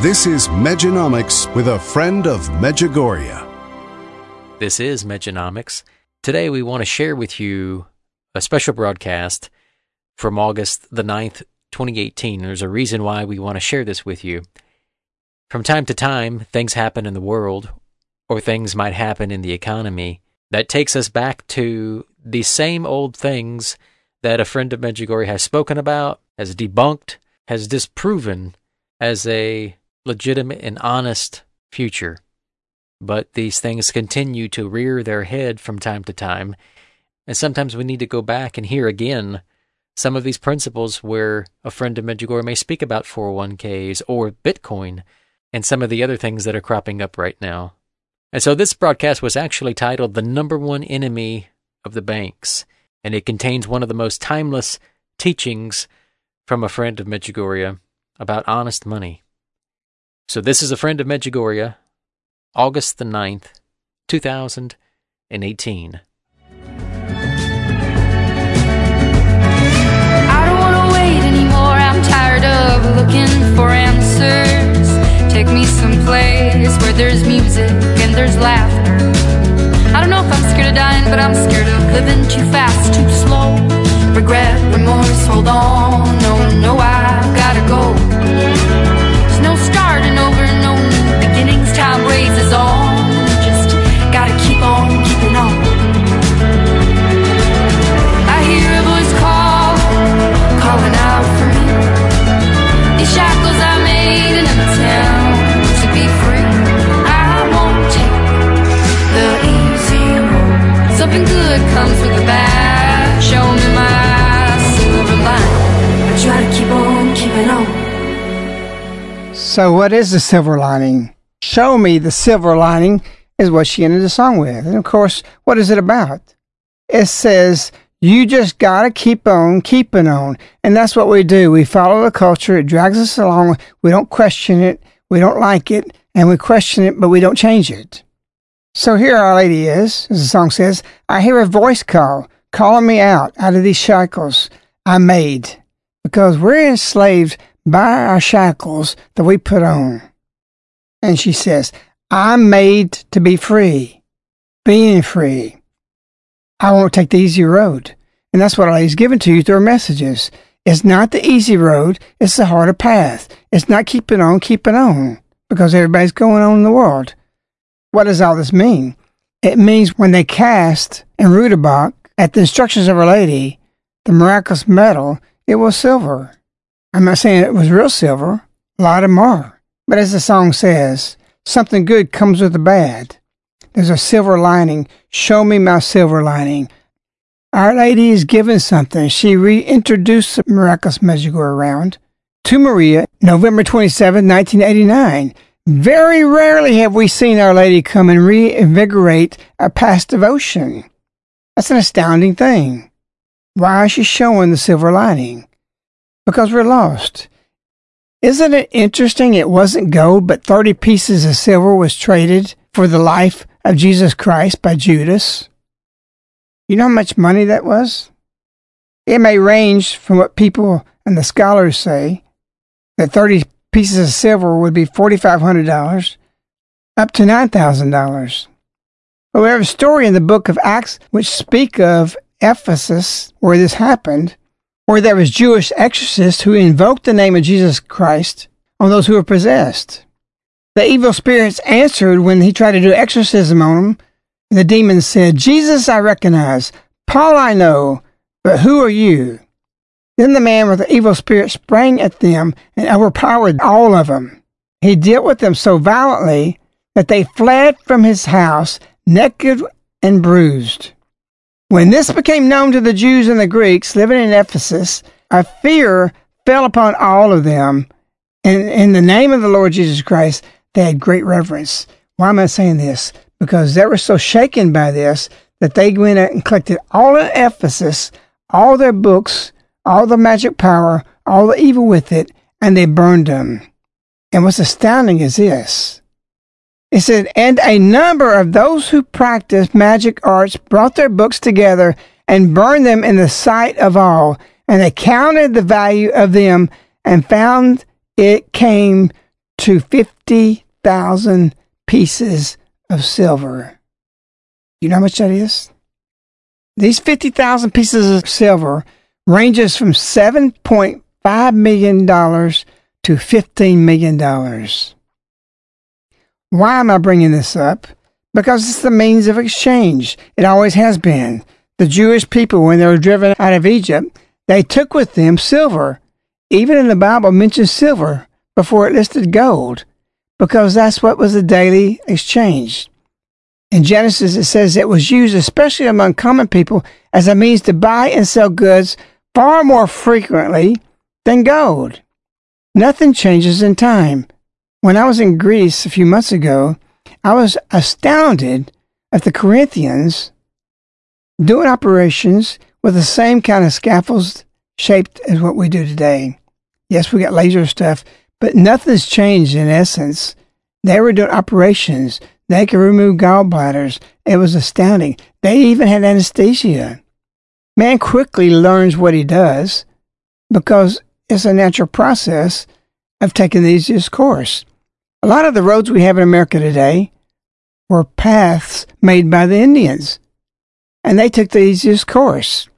This is Mejanomics with a friend of Medjugorje. This is Mejanomics. Today we want to share with you a special broadcast from August the 9th, 2018. There's a reason why we want to share this with you. From time to time, things happen in the world, or things might happen in the economy, that takes us back to the same old things that a friend of Medjugorje has spoken about, has debunked, has disproven as a legitimate and honest future. But these things continue to rear their head from time to time. And sometimes we need to go back and hear again some of these principles where a friend of Medjugorje may speak about 401ks or Bitcoin and some of the other things that are cropping up right now. And so this broadcast was actually titled The Number One Enemy of the Banks, and it contains one of the most timeless teachings from a friend of Medjugorje about honest money. So this is a friend of Medjugorje, August the 9th, 2018. I don't want to wait anymore. I'm tired of looking for answers. Take me someplace where there's music and there's laughter. I don't know if I'm scared of dying, but I'm scared of living too fast, too slow. Regret, remorse, hold on. No, no, I gotta go So, what is the silver lining? Show me the silver lining is what she ended the song with. And of course, what is it about? It says, you just got to keep on keeping on. And that's what we do. We follow the culture. It drags us along. We don't question it. We don't like it. And we question it, but we don't change it. So here Our Lady is, as the song says, I hear a voice call, calling me out, out of these shackles. I'm made because we're enslaved by our shackles that we put on. And she says, I'm made to be free, being free. I won't take the easy road. And that's what He's given to you through messages. It's not the easy road, it's the harder path. It's not keeping on, keeping on, because everybody's going on in the world. What does all this mean? It means when they cast in Rue du Bac at the instructions of Our Lady, the miraculous medal, it was silver. I'm not saying it was real silver, a lot of them are. But as the song says, something good comes with the bad. There's a silver lining. Show me my silver lining. Our Lady is given something. She reintroduced the miraculous Medjugorje round to Maria November 27, 1989. Very rarely have we seen Our Lady come and reinvigorate a past devotion. That's an astounding thing. Why is she showing the silver lining? Because we're lost. Isn't it interesting it wasn't gold, but 30 pieces of silver was traded for the life of Jesus Christ by Judas? You know how much money that was? It may range from what people and the scholars say that 30 pieces of silver would be $4,500 up to $9,000. But we have a story in the book of Acts which speak of Ephesus where this happened, where there was Jewish exorcists who invoked the name of Jesus Christ on those who were possessed. The evil spirits answered when he tried to do exorcism on them. The demons said, Jesus I recognize, Paul I know, but who are you? Then the man with the evil spirit sprang at them and overpowered all of them. He dealt with them so violently that they fled from his house naked and bruised. When this became known to the Jews and the Greeks living in Ephesus, a fear fell upon all of them. And in the name of the Lord Jesus Christ, they had great reverence. Why am I saying this? Because they were so shaken by this that they went out and collected all in Ephesus, all their books, all the magic power, all the evil with it, and they burned them. And what's astounding is this. It said, and a number of those who practiced magic arts brought their books together and burned them in the sight of all. And they counted the value of them and found it came to 50,000 pieces of silver. You know how much that is? These 50,000 pieces of silver ranges from $7.5 million to $15 million. Why am I bringing this up? Because it's the means of exchange. It always has been. The Jewish people, when they were driven out of Egypt, they took with them silver. Even in the Bible mentions silver before it listed gold, because that's what was the daily exchange. In Genesis, it says it was used especially among common people as a means to buy and sell goods far more frequently than gold. Nothing changes in time. When I was in Greece a few months ago, I was astounded at the Corinthians doing operations with the same kind of scaffolds shaped as what we do today. Yes, we got laser stuff, but nothing's changed in essence. They were doing operations. They could remove gallbladders. It was astounding. They even had anesthesia. Man quickly learns what he does because it's a natural process of taking the easiest course. A lot of the roads we have in America today were paths made by the Indians, and they took the easiest course.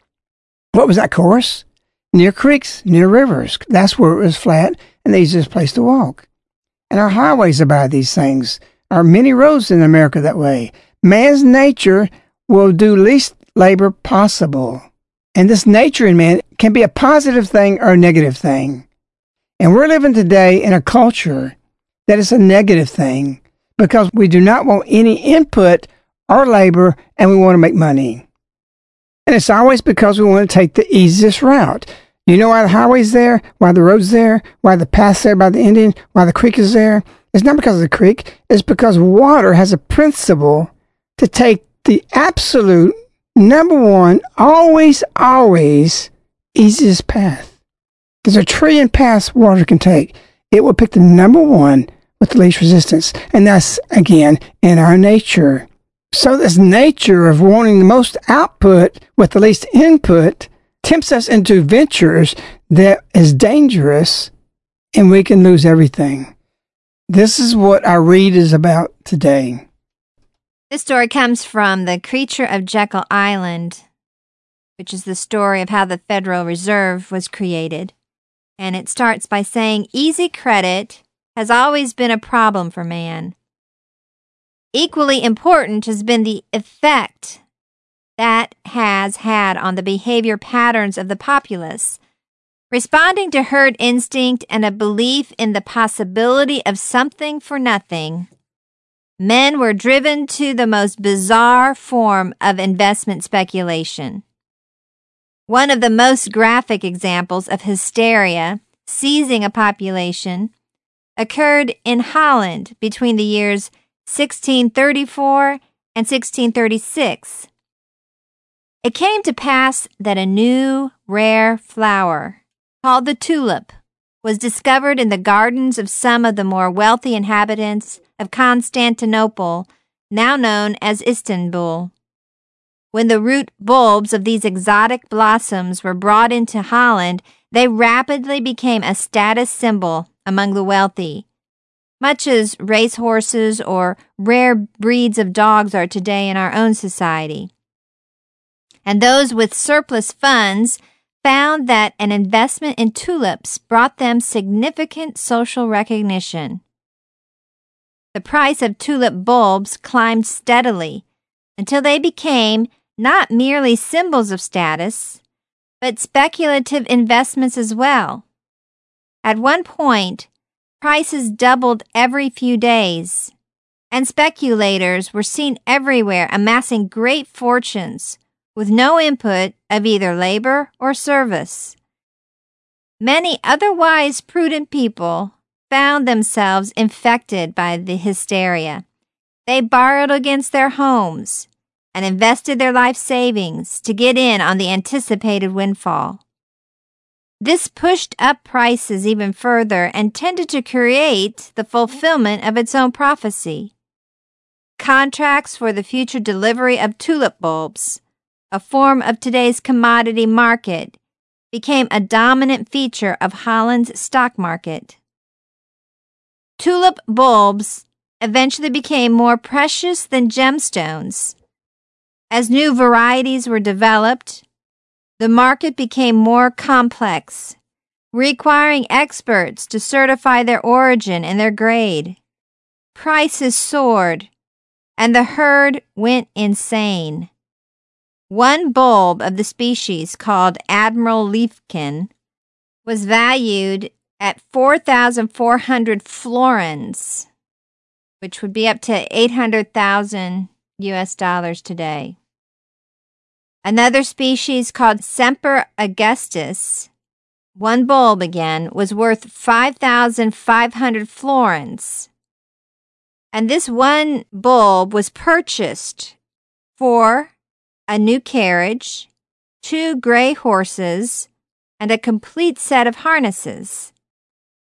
What was that course? Near creeks, near rivers. That's where it was flat and the easiest place to walk. And our highways are by these things. Our many roads in America that way. Man's nature will do least labor possible. And this nature in man can be a positive thing or a negative thing. And we're living today in a culture that is a negative thing because we do not want any input or labor and we want to make money. And it's always because we want to take the easiest route. You know why the highway's there? Why the road's there? Why the path's there by the Indian? Why the creek is there? It's not because of the creek. It's because water has a principle to take the absolute number one, always, always easiest path. There's a trillion paths water can take. It will pick the number one with the least resistance. And that's, again, in our nature. So this nature of wanting the most output with the least input tempts us into ventures that is dangerous and we can lose everything. This is what our read is about today. This story comes from The Creature of Jekyll Island, which is the story of how the Federal Reserve was created. And it starts by saying easy credit has always been a problem for man. Equally important has been the effect that has had on the behavior patterns of the populace. Responding to herd instinct and a belief in the possibility of something for nothing, men were driven to the most bizarre form of investment speculation. One of the most graphic examples of hysteria seizing a population occurred in Holland between the years 1634 and 1636. It came to pass that a new, rare flower, called the tulip, was discovered in the gardens of some of the more wealthy inhabitants of Constantinople, now known as Istanbul. When the root bulbs of these exotic blossoms were brought into Holland, they rapidly became a status symbol among the wealthy, much as racehorses or rare breeds of dogs are today in our own society and those with surplus funds found that an investment in tulips brought them significant social recognition. The price of tulip bulbs climbed steadily until they became not merely symbols of status, but speculative investments as well. At one point, prices doubled every few days, and speculators were seen everywhere amassing great fortunes with no input of either labor or service. Many otherwise prudent people found themselves infected by the hysteria. They borrowed against their homes and invested their life savings to get in on the anticipated windfall. This pushed up prices even further and tended to create the fulfillment of its own prophecy. Contracts for the future delivery of tulip bulbs a form of today's commodity market, became a dominant feature of Holland's stock market. Tulip bulbs eventually became more precious than gemstones. As new varieties were developed, the market became more complex, requiring experts to certify their origin and their grade. Prices soared, and the herd went insane. One bulb of the species, called Admiral Liefken, was valued at 4,400 florins, which would be up to 800,000 US dollars today. Another species called Semper Augustus, one bulb again, was worth 5,500 florins. And this one bulb was purchased for a new carriage, two gray horses, and a complete set of harnesses.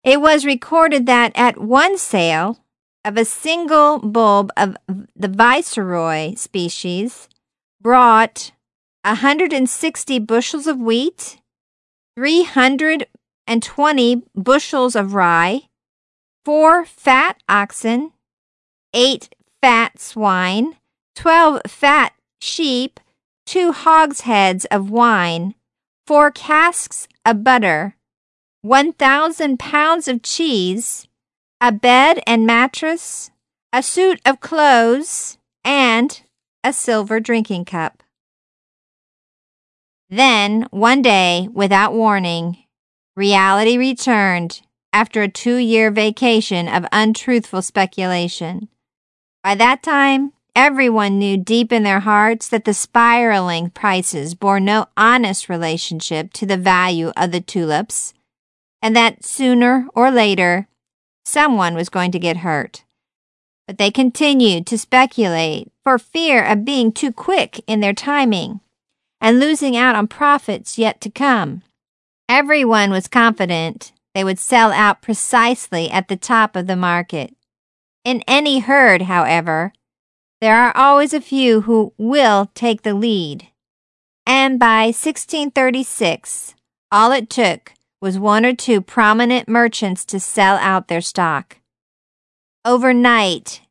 It was recorded that at one sale of a single bulb of the Viceroy species brought 160 bushels of wheat, 320 bushels of rye, four fat oxen, eight fat swine, 12 fat sheep, two hogsheads of wine, four casks of butter, 1,000 pounds of cheese, a bed and mattress, a suit of clothes, and a silver drinking cup. Then, one day, without warning, reality returned after a two year vacation of untruthful speculation. By that time, Everyone knew deep in their hearts that the spiraling prices bore no honest relationship to the value of the tulips, and that sooner or later someone was going to get hurt. But they continued to speculate for fear of being too quick in their timing and losing out on profits yet to come. Everyone was confident they would sell out precisely at the top of the market. In any herd, however, there are always a few who will take the lead. And by 1636, all it took was one or two prominent merchants to sell out their stock. Overnight,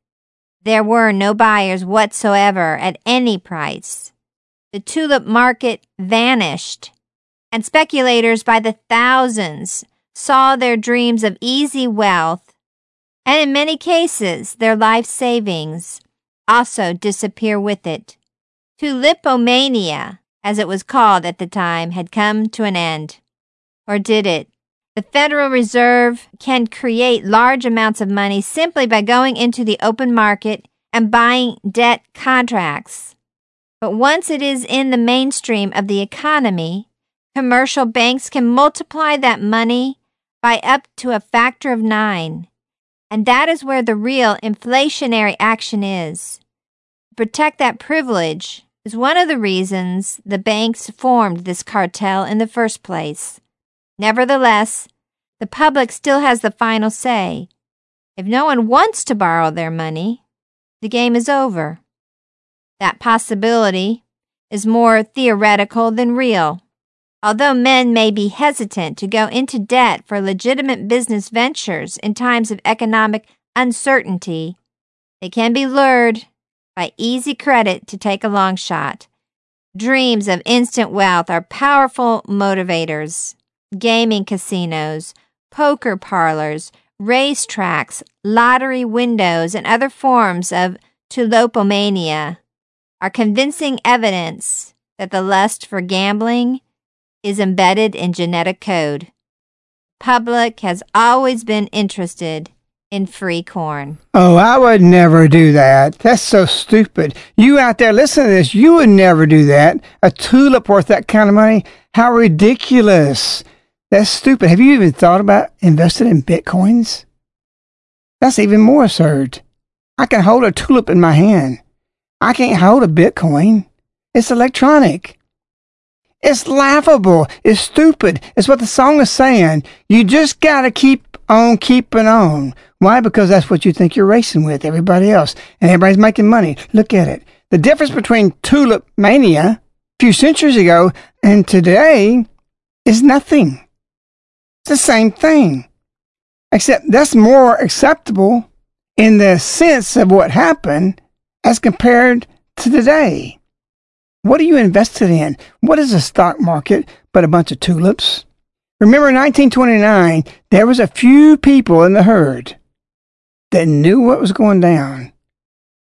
there were no buyers whatsoever at any price. The tulip market vanished, and speculators by the thousands saw their dreams of easy wealth, and in many cases their life savings, also disappear with it. Tulipomania, as it was called at the time, had come to an end. Or did it? The Federal Reserve can create large amounts of money simply by going into the open market and buying debt contracts. But once it is in the mainstream of the economy, commercial banks can multiply that money by up to a factor of nine. And that is where the real inflationary action is. To protect that privilege is one of the reasons the banks formed this cartel in the first place. Nevertheless, the public still has the final say. If no one wants to borrow their money, the game is over. That possibility is more theoretical than real. Although men may be hesitant to go into debt for legitimate business ventures in times of economic uncertainty, they can be lured by easy credit to take a long shot. Dreams of instant wealth are powerful motivators. Gaming casinos, poker parlors, racetracks, lottery windows, and other forms of tulipomania are convincing evidence that the lust for gambling is embedded in genetic code. Public has always been interested in free corn. Oh, I would never do that. That's so stupid. You out there listen to this, you would never do that. A tulip worth that kind of money? How ridiculous. That's stupid. Have you even thought about investing in bitcoins? That's even more absurd. I can hold a tulip in my hand. I can't hold a bitcoin. It's electronic. It's laughable. It's stupid. It's what the song is saying. You just got to keep on keeping on. Why? Because that's what you think you're racing with everybody else. And everybody's making money. Look at it. The difference between tulip mania a few centuries ago and today is nothing. It's the same thing. Except that's more acceptable in the sense of what happened as compared to today. What are you invested in? What is a stock market but a bunch of tulips? Remember in 1929, there was a few people in the herd that knew what was going down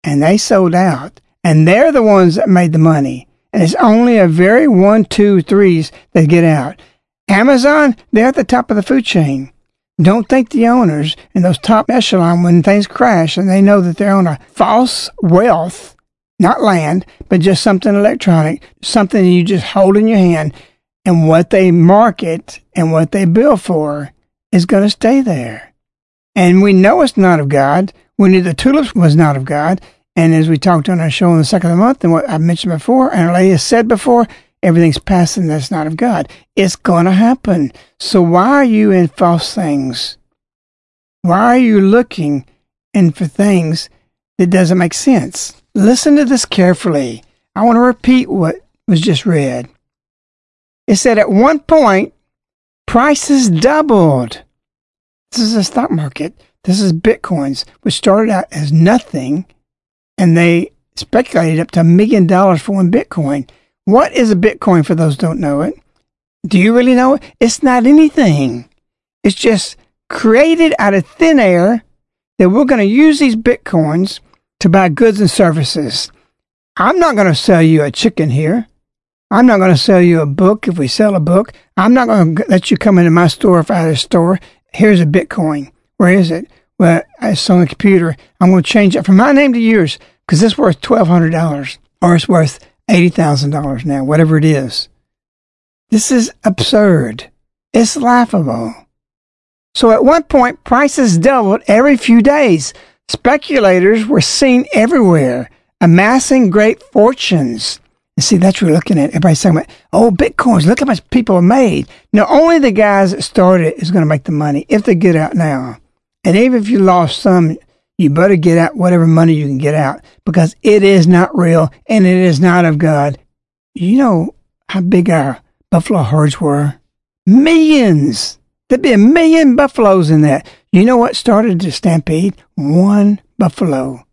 and they sold out and they're the ones that made the money. And it's only a very one, two, threes that get out. Amazon, they're at the top of the food chain. Don't think the owners and those top echelon when things crash and they know that they're on a false wealth not land, but just something electronic, something you just hold in your hand. And what they market and what they bill for is going to stay there. And we know it's not of God. We knew the tulips was not of God. And as we talked on our show in the second of the month, and what I mentioned before, and our lady has said before, everything's passing that's not of God. It's going to happen. So why are you in false things? Why are you looking in for things that doesn't make sense? Listen to this carefully. I want to repeat what was just read. It said at one point, prices doubled. This is a stock market. This is Bitcoins, which started out as nothing, and they speculated up to a million dollars for one Bitcoin. What is a Bitcoin for those don't know it? Do you really know it? It's not anything. It's just created out of thin air that we're going to use these Bitcoins to buy goods and services. I'm not going to sell you a chicken here. I'm not going to sell you a book if we sell a book. I'm not going to let you come into my store if I had a store. Here's a Bitcoin. Where is it? Well, it's on the computer. I'm going to change it from my name to yours because it's worth $1,200 or it's worth $80,000 now, whatever it is. This is absurd. It's laughable. So at one point, prices doubled every few days. Speculators were seen everywhere, amassing great fortunes. And see, that's what we're looking at. Everybody's talking about, oh, bitcoins, look how much people have made. Now, only the guys that started it is going to make the money if they get out now. And even if you lost some, you better get out whatever money you can get out because it is not real and it is not of God. You know how big our buffalo herds were? Millions. There'd be a million buffaloes in that. You know what started the stampede? One buffalo.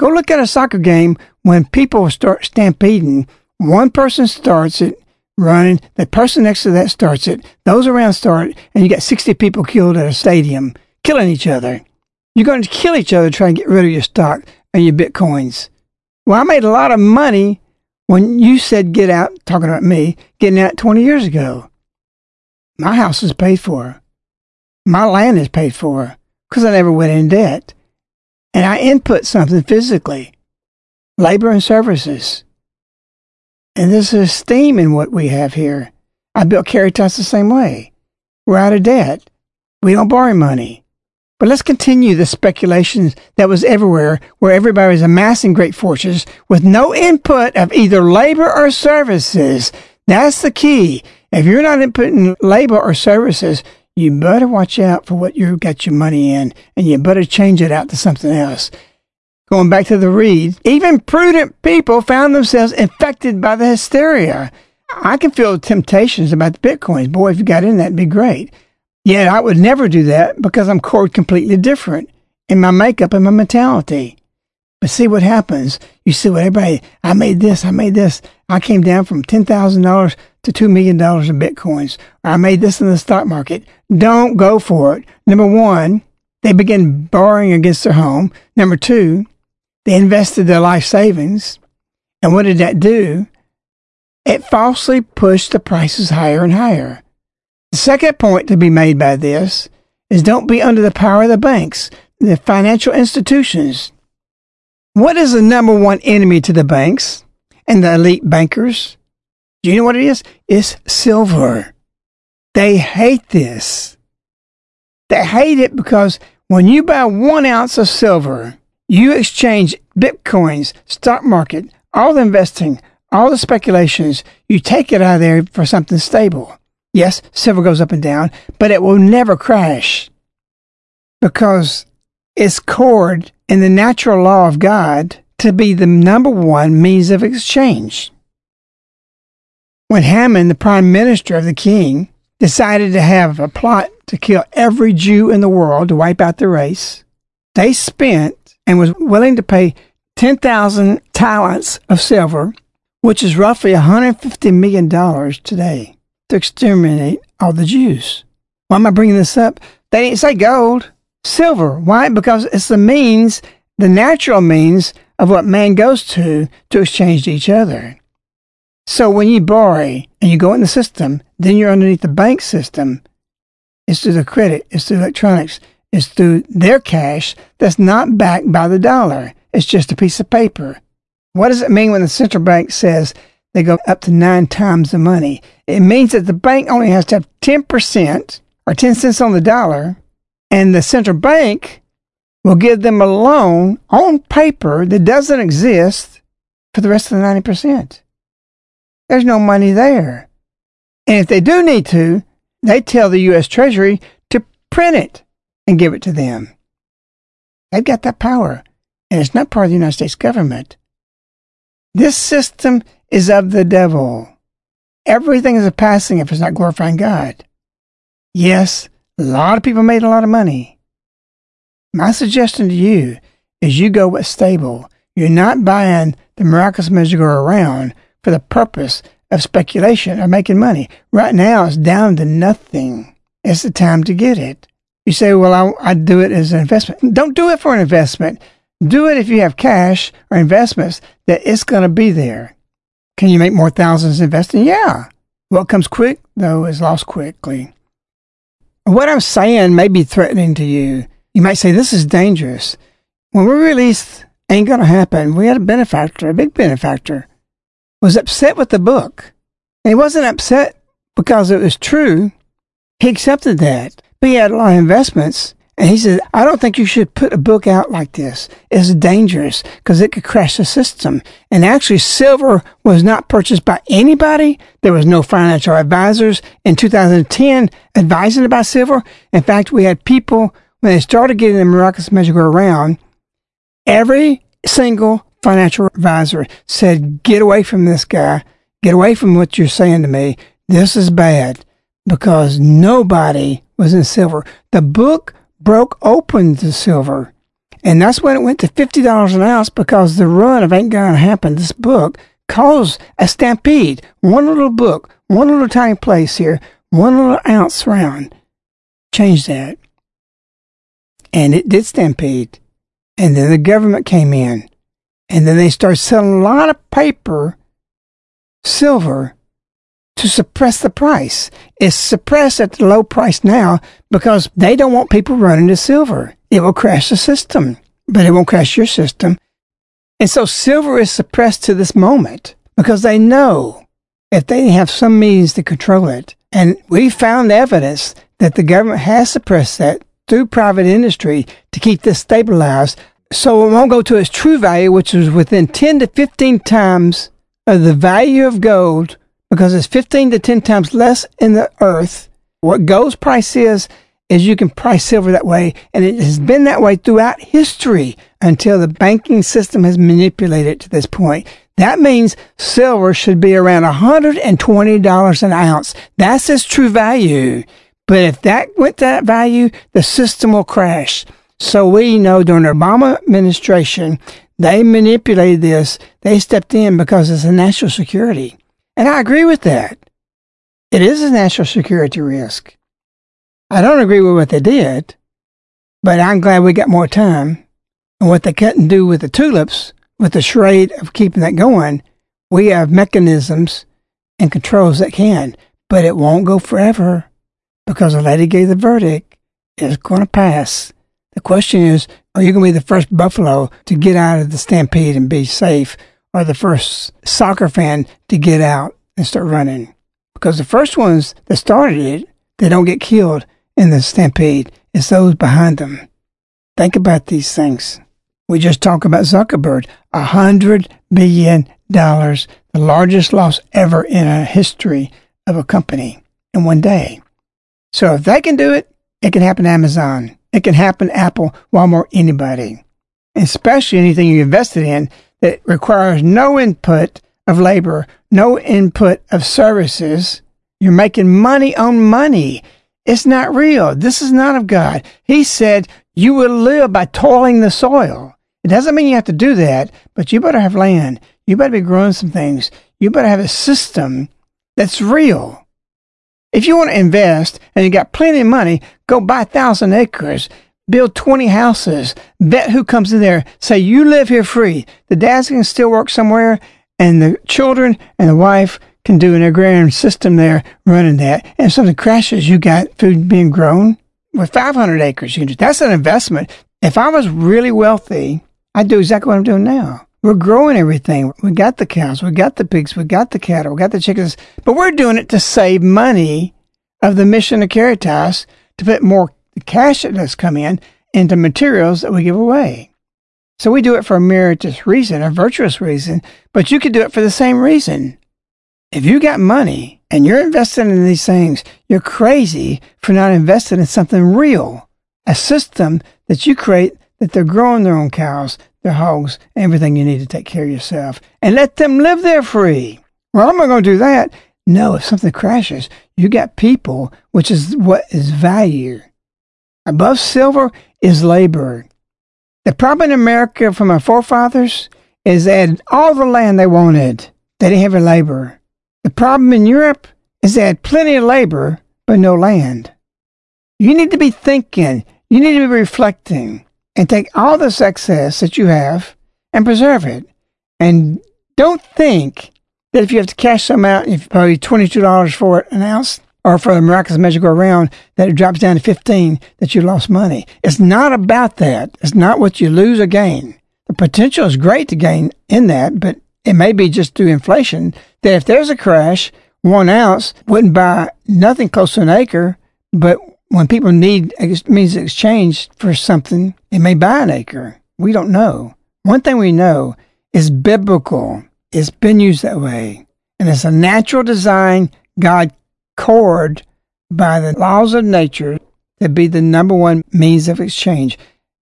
Go look at a soccer game when people start stampeding. One person starts it running, the person next to that starts it, those around start, and you got 60 people killed at a stadium, killing each other. You're going to kill each other trying to get rid of your stock and your bitcoins. Well, I made a lot of money when you said get out, talking about me, getting out 20 years ago. My house is paid for. My land is paid for because I never went in debt. And I input something physically labor and services. And there's a steam in what we have here. I built Caritas the same way. We're out of debt. We don't borrow money. But let's continue the speculation that was everywhere, where everybody was amassing great fortunes with no input of either labor or services. That's the key. If you're not inputting labor or services, you better watch out for what you've got your money in, and you better change it out to something else. Going back to the read, even prudent people found themselves infected by the hysteria. I can feel the temptations about the bitcoins. Boy, if you got in that, it'd be great. Yet I would never do that because I'm core completely different in my makeup and my mentality. But see what happens. You see what everybody, I made this, I made this. I came down from $10,000 to $2 million in bitcoins. I made this in the stock market. Don't go for it. Number one, they begin borrowing against their home. Number two, they invested their life savings. And what did that do? It falsely pushed the prices higher and higher. The second point to be made by this is don't be under the power of the banks, the financial institutions. What is the number one enemy to the banks and the elite bankers? Do you know what it is? It's silver. They hate this. They hate it because when you buy one ounce of silver, you exchange bitcoins, stock market, all the investing, all the speculations, you take it out of there for something stable. Yes, silver goes up and down, but it will never crash because it's cored in the natural law of God to be the number one means of exchange. When Haman, the prime minister of the king, decided to have a plot to kill every Jew in the world to wipe out the race, they spent and was willing to pay 10,000 talents of silver, which is roughly $150 million today, to exterminate all the Jews. Why am I bringing this up? They didn't say gold, silver. Why? Because it's the means, the natural means of what man goes to to exchange to each other. So when you borrow and you go in the system, then you're underneath the bank system. It's through the credit, it's through electronics, it's through their cash that's not backed by the dollar. It's just a piece of paper. What does it mean when the central bank says they go up to nine times the money? It means that the bank only has to have 10% or 10 cents on the dollar, and the central bank will give them a loan on paper that doesn't exist for the rest of the 90%. There's no money there. And if they do need to, they tell the U.S. Treasury to print it and give it to them. They've got that power, and it's not part of the United States government. This system is of the devil. Everything is a passing if it's not glorifying God. Yes, a lot of people made a lot of money. My suggestion to you is you go with stable. You're not buying the miraculous go around for the purpose of speculation or making money. Right now, it's down to nothing. It's the time to get it. You say, well, I, I do it as an investment. Don't do it for an investment. Do it if you have cash or investments that it's going to be there. Can you make more thousands investing? Yeah. What comes quick, though, is lost quickly. What I'm saying may be threatening to you. You might say, this is dangerous. When we released Ain't Gonna Happen, we had a benefactor, a big benefactor was upset with the book. And he wasn't upset because it was true. He accepted that. But he had a lot of investments. And he said, I don't think you should put a book out like this. It's dangerous because it could crash the system. And actually, silver was not purchased by anybody. There was no financial advisors in 2010 advising about silver. In fact, we had people, when they started getting the miraculous magic around, every single financial advisor said, get away from this guy. get away from what you're saying to me. This is bad because nobody was in silver. The book broke open the silver. And that's when it went to $50 an ounce because the run of Ain't Gonna Happen, this book, caused a stampede. One little book, one little tiny place here, one little ounce round. Changed that. And it did stampede. And then the government came in. And then they started selling a lot of paper, silver, to suppress the price. It's suppressed at the low price now because they don't want people running to silver. It will crash the system, but it won't crash your system. And so silver is suppressed to this moment because they know if they have some means to control it. And we found evidence that the government has suppressed that through private industry to keep this stabilized so it won't go to its true value, which is within 10 to 15 times of the value of gold because it's 15 to 10 times less in the earth. What gold's price is, is you can price silver that way. And it has been that way throughout history until the banking system has manipulated it to this point. That means silver should be around $120 an ounce. That's its true value. But if that went to that value, the system will crash. So we know during the Obama administration, they manipulated this. They stepped in because it's a national security. And I agree with that. It is a national security risk. I don't agree with what they did, but I'm glad we got more time. And what they couldn't do with the tulips, with the charade of keeping that going, we have mechanisms and controls that can. But it won't go forever because the lady gave the verdict. It's going to pass. The question is, are you going to be the first Buffalo to get out of the stampede and be safe, or the first soccer fan to get out and start running? Because the first ones that started it, they don't get killed in the stampede. It's those behind them. Think about these things. We just talked about Zuckerberg, a hundred billion dollars, the largest loss ever in a history of a company in one day. So if they can do it, it can happen to Amazon. It can happen to Apple, Walmart, anybody. Especially anything you invested in that requires no input of labor, no input of services. You're making money on money. It's not real. This is not of God. He said you will live by toiling the soil. It doesn't mean you have to do that, but you better have land. You better be growing some things. You better have a system that's real. If you want to invest and you got plenty of money, go buy a thousand acres, build 20 houses, bet who comes in there, say you live here free. The dads can still work somewhere and the children and the wife can do an agrarian system there running that. And if something crashes, you got food being grown with 500 acres. You that's an investment. If I was really wealthy, I'd do exactly what I'm doing now. We're growing everything. We got the cows, we got the pigs, we got the cattle, we got the chickens, but we're doing it to save money of the mission of Caritas to put more cash that does come in into materials that we give away. So we do it for a meritorious reason, a virtuous reason, but you could do it for the same reason. If you got money and you're investing in these things, you're crazy for not investing in something real, a system that you create that they're growing their own cows, their hogs, everything you need to take care of yourself, and let them live there free. Well, I'm not going to do that. No, if something crashes, you got people, which is what is value. Above silver is labor. The problem in America from our forefathers is they had all the land they wanted. They didn't have any labor. The problem in Europe is they had plenty of labor, but no land. You need to be thinking. You need to be reflecting and take all this excess that you have and preserve it. And don't think that if you have to cash some out, if you pay $22 for it an ounce, or for the miraculous go around, that it drops down to 15, that you lost money. It's not about that. It's not what you lose or gain. The potential is great to gain in that, but it may be just through inflation that if there's a crash, one ounce wouldn't buy nothing close to an acre, but when people need means exchange for something, it may buy an acre. We don't know. One thing we know is biblical. It's been used that way. And it's a natural design God cord by the laws of nature to be the number one means of exchange.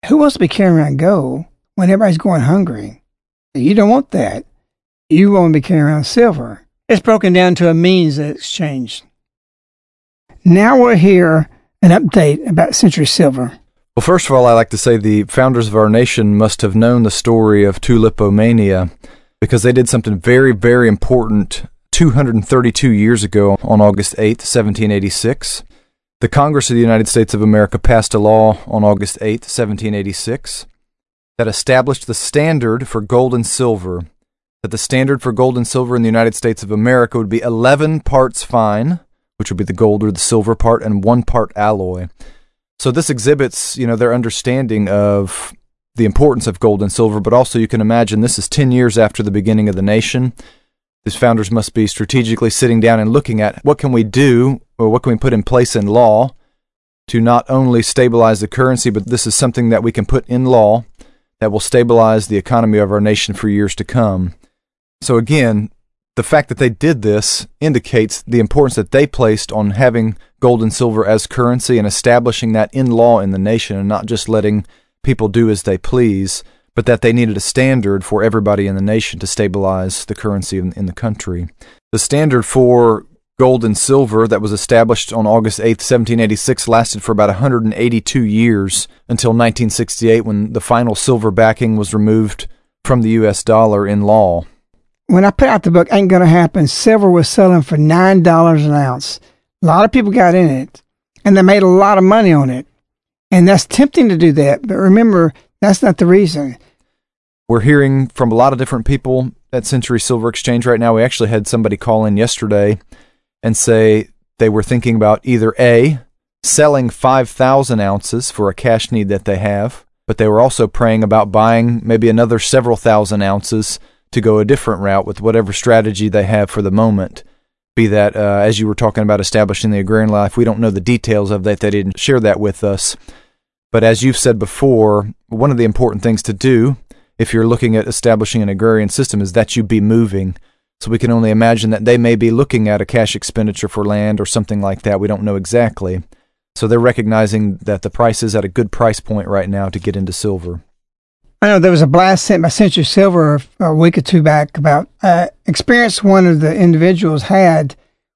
Who wants to be carrying around gold when everybody's going hungry? You don't want that. You want to be carrying around silver. It's broken down to a means of exchange. Now we'll hear an update about Century Silver. Well, first of all, I like to say the founders of our nation must have known the story of tulipomania because they did something very, very important 232 years ago on August 8, 1786. The Congress of the United States of America passed a law on August 8, 1786, that established the standard for gold and silver. That the standard for gold and silver in the United States of America would be 11 parts fine, which would be the gold or the silver part, and one part alloy. So this exhibits, you know, their understanding of the importance of gold and silver, but also you can imagine this is 10 years after the beginning of the nation. These founders must be strategically sitting down and looking at what can we do or what can we put in place in law to not only stabilize the currency, but this is something that we can put in law that will stabilize the economy of our nation for years to come. So again, the fact that they did this indicates the importance that they placed on having gold and silver as currency and establishing that in law in the nation and not just letting people do as they please, but that they needed a standard for everybody in the nation to stabilize the currency in, in the country. The standard for gold and silver that was established on August 8, 1786, lasted for about 182 years until 1968 when the final silver backing was removed from the U.S. dollar in law. When I put out the book, Ain't Gonna Happen, silver was selling for $9 an ounce. A lot of people got in it, and they made a lot of money on it. And that's tempting to do that, but remember, that's not the reason. We're hearing from a lot of different people at Century Silver Exchange right now. We actually had somebody call in yesterday and say they were thinking about either A, selling 5,000 ounces for a cash need that they have, but they were also praying about buying maybe another several thousand ounces to go a different route with whatever strategy they have for the moment. Be that, uh, as you were talking about establishing the agrarian life, we don't know the details of that. They didn't share that with us. But as you've said before, one of the important things to do if you're looking at establishing an agrarian system is that you'd be moving. So we can only imagine that they may be looking at a cash expenditure for land or something like that. We don't know exactly. So they're recognizing that the price is at a good price point right now to get into silver. I know there was a blast sent by Century Silver a week or two back about uh, experience one of the individuals had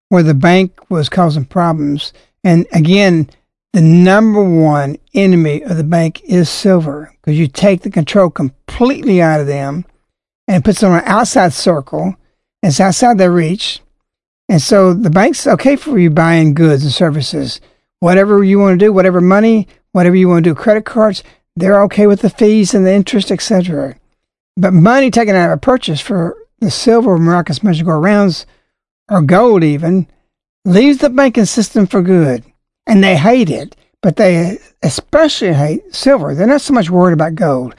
where the bank was causing problems. And again, the number one enemy of the bank is silver because you take the control completely out of them and puts them on an outside circle and it's outside their reach. And so the bank's okay for you buying goods and services. Whatever you want to do, whatever money, whatever you want to do, credit cards, they're okay with the fees and the interest, etc. But money taken out of a purchase for the silver, miraculous Medjugorje rounds, or gold even, leaves the banking system for good. And they hate it, but they especially hate silver. They're not so much worried about gold.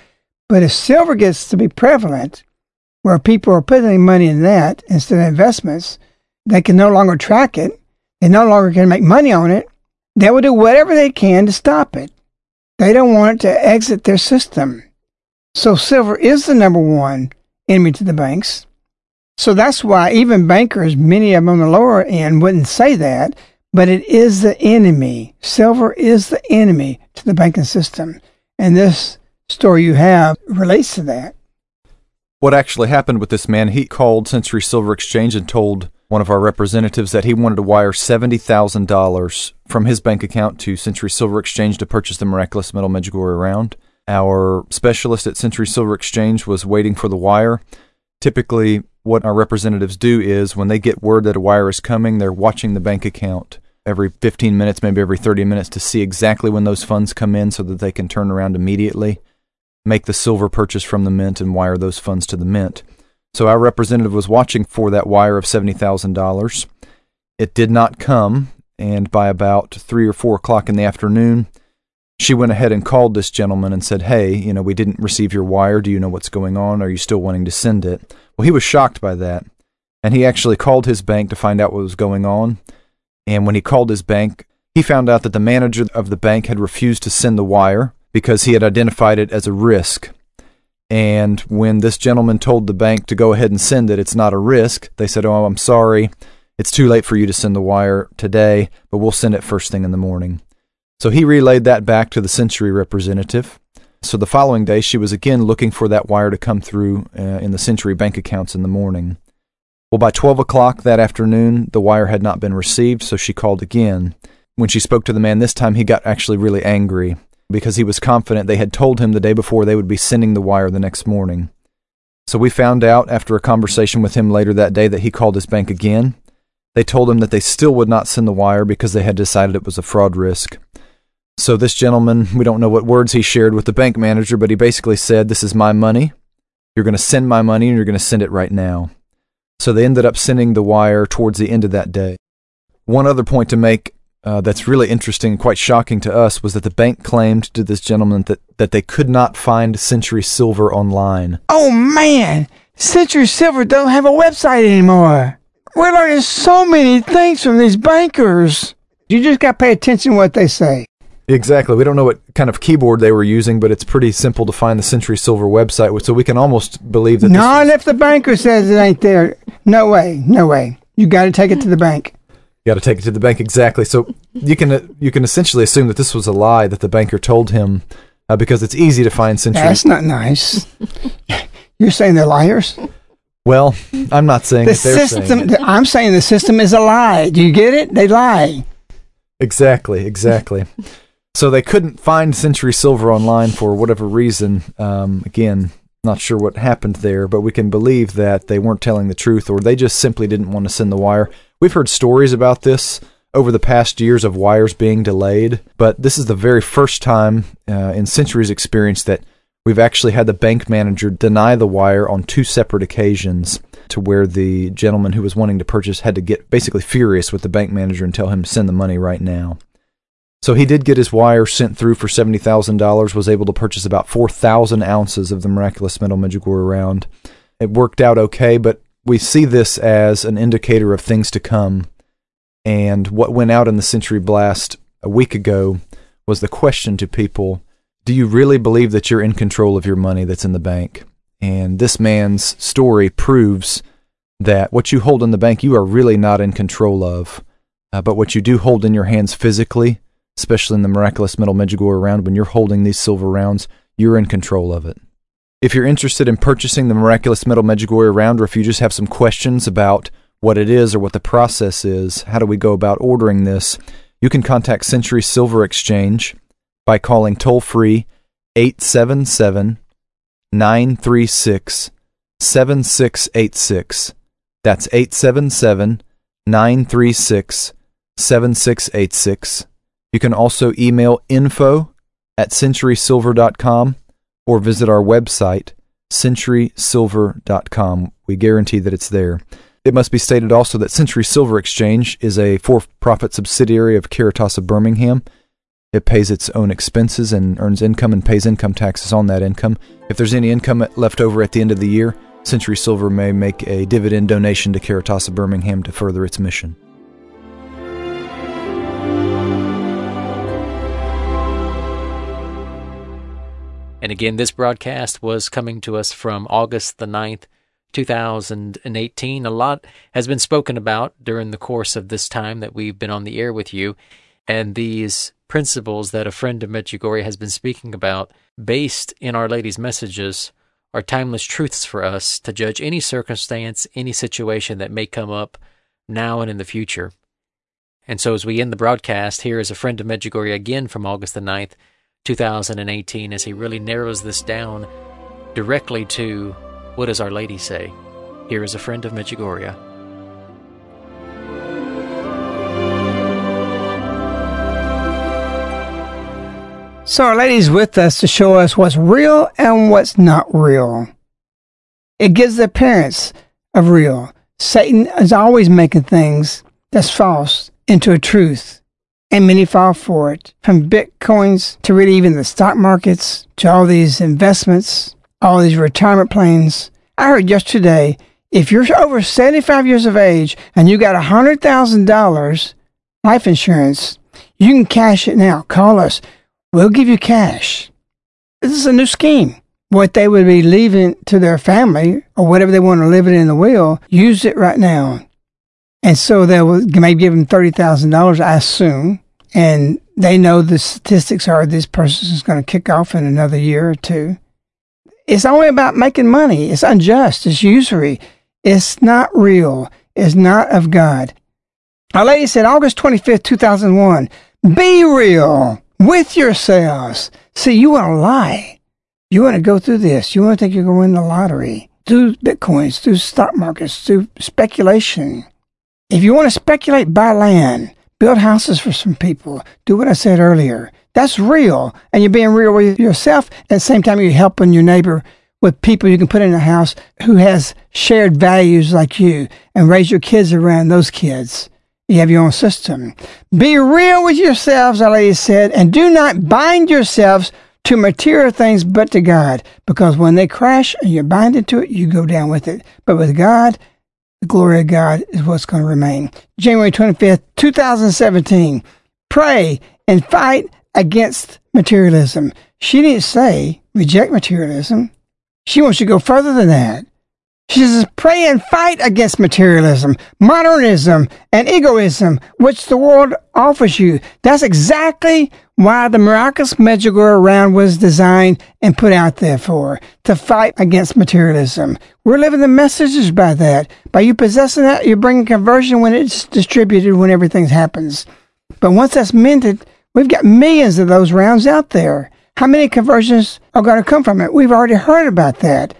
But if silver gets to be prevalent, where people are putting money in that instead of investments, they can no longer track it. They no longer can make money on it. They will do whatever they can to stop it. They don't want it to exit their system. So silver is the number one enemy to the banks. So that's why even bankers, many of them on the lower end, wouldn't say that, but it is the enemy. Silver is the enemy to the banking system. And this story you have relates to that what actually happened with this man, he called Century Silver Exchange and told one of our representatives that he wanted to wire $70,000 from his bank account to Century Silver Exchange to purchase the miraculous metal Medjugorje round. Our specialist at Century Silver Exchange was waiting for the wire. Typically, what our representatives do is when they get word that a wire is coming, they're watching the bank account every 15 minutes, maybe every 30 minutes to see exactly when those funds come in so that they can turn around immediately make the silver purchase from the mint and wire those funds to the mint. So our representative was watching for that wire of $70,000. It did not come, and by about three or four o'clock in the afternoon, she went ahead and called this gentleman and said, Hey, you know, we didn't receive your wire. Do you know what's going on? Are you still wanting to send it? Well, he was shocked by that. And he actually called his bank to find out what was going on. And when he called his bank, he found out that the manager of the bank had refused to send the wire because he had identified it as a risk. And when this gentleman told the bank to go ahead and send it, it's not a risk. They said, Oh, I'm sorry. It's too late for you to send the wire today, but we'll send it first thing in the morning. So he relayed that back to the Century representative. So the following day, she was again looking for that wire to come through uh, in the Century bank accounts in the morning. Well, by 12 o'clock that afternoon, the wire had not been received, so she called again. When she spoke to the man this time, he got actually really angry because he was confident they had told him the day before they would be sending the wire the next morning. So we found out after a conversation with him later that day that he called his bank again. They told him that they still would not send the wire because they had decided it was a fraud risk. So this gentleman, we don't know what words he shared with the bank manager, but he basically said, This is my money. You're going to send my money and you're going to send it right now. So they ended up sending the wire towards the end of that day. One other point to make uh, that's really interesting and quite shocking to us was that the bank claimed to this gentleman that, that they could not find Century Silver online. Oh man, Century Silver don't have a website anymore. We're learning so many things from these bankers. You just got to pay attention to what they say. Exactly. We don't know what kind of keyboard they were using, but it's pretty simple to find the Century Silver website, so we can almost believe that. Not if the banker says it ain't there. No way. No way. You got to take it to the bank. You got to take it to the bank exactly. So you can uh, you can essentially assume that this was a lie that the banker told him uh, because it's easy to find Century. That's not nice. You're saying they're liars. Well, I'm not saying the that they're system. saying. I'm saying the system is a lie. Do you get it? They lie. Exactly, exactly. So they couldn't find Century Silver online for whatever reason. Um, again, not sure what happened there, but we can believe that they weren't telling the truth or they just simply didn't want to send the wire. We've heard stories about this over the past years of wires being delayed, but this is the very first time uh, in Century's experience that we've actually had the bank manager deny the wire on two separate occasions to where the gentleman who was wanting to purchase had to get basically furious with the bank manager and tell him to send the money right now. So he did get his wire sent through for $70,000, was able to purchase about 4,000 ounces of the miraculous metal Medjugorje round. It worked out okay, but we see this as an indicator of things to come. And what went out in the Century Blast a week ago was the question to people Do you really believe that you're in control of your money that's in the bank? And this man's story proves that what you hold in the bank, you are really not in control of. Uh, but what you do hold in your hands physically, especially in the miraculous metal Medjugorje round, when you're holding these silver rounds, you're in control of it. If you're interested in purchasing the miraculous metal Medjugorje round, or if you just have some questions about what it is or what the process is, how do we go about ordering this, you can contact Century Silver Exchange by calling toll free 877 936 7686. That's 877 936 7686. You can also email info at centurysilver.com or visit our website, centurysilver.com. We guarantee that it's there. It must be stated also that Century Silver Exchange is a for profit subsidiary of Caritas of Birmingham. It pays its own expenses and earns income and pays income taxes on that income. If there's any income left over at the end of the year, Century Silver may make a dividend donation to Caritas of Birmingham to further its mission. And again, this broadcast was coming to us from August the 9th, 2018. A lot has been spoken about during the course of this time that we've been on the air with you. And these principles that a friend of Medjugorje has been speaking about, based in Our Lady's messages, are timeless truths for us to judge any circumstance, any situation that may come up now and in the future. And so, as we end the broadcast, here is a friend of Medjugorje again from August the 9th, 2018, as he really narrows this down directly to what does Our Lady say? Here is a friend of Medjugorje. So Our Lady's with us to show us what's real and what's not real. It gives the appearance of real. Satan is always making things that's false into a truth, and many fall for it. From bitcoins to really even the stock markets to all these investments, all these retirement plans. I heard yesterday if you're over 75 years of age and you got $100,000 life insurance, you can cash it now. Call us. We'll give you cash. This is a new scheme. What they would be leaving to their family or whatever they want to live it in the will, use it right now. And so they will give them $30,000, I assume. And they know the statistics are this person is going to kick off in another year or two. It's only about making money. It's unjust. It's usury. It's not real. It's not of God. Our lady said, August 25th, 2001, be real with yourselves. See, you want to lie. You want to go through this. You want to think you're going to win the lottery through bitcoins, through stock markets, through speculation. If you want to speculate, buy land, build houses for some people, do what I said earlier. That's real. And you're being real with yourself. At the same time, you're helping your neighbor with people you can put in a house who has shared values like you and raise your kids around those kids. You have your own system. Be real with yourselves, our lady said, and do not bind yourselves to material things but to God. Because when they crash and you're binded to it, you go down with it. But with God, the glory of God is what's going to remain. January 25th, 2017. Pray and fight against materialism. She didn't say reject materialism. She wants you to go further than that. She says, pray and fight against materialism, modernism, and egoism, which the world offers you. That's exactly why the miraculous Medjugorje round was designed and put out there for, to fight against materialism. We're living the messages by that. By you possessing that, you're bringing conversion when it's distributed, when everything happens. But once that's minted, we've got millions of those rounds out there. How many conversions are going to come from it? We've already heard about that.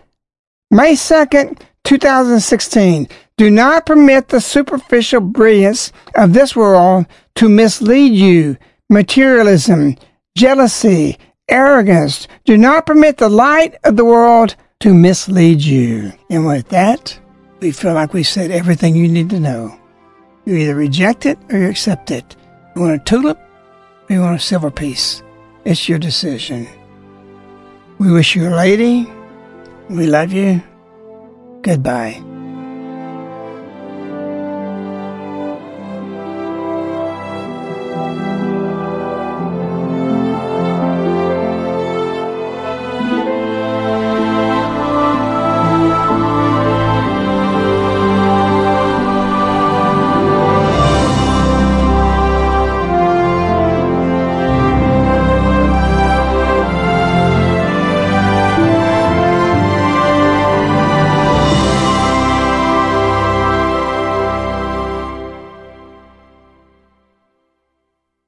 May 2nd, 2016. Do not permit the superficial brilliance of this world to mislead you. Materialism, jealousy, arrogance. Do not permit the light of the world to mislead you. And with that, we feel like we said everything you need to know. You either reject it or you accept it. You want a tulip or you want a silver piece. It's your decision. We wish you a lady. We love you. Goodbye.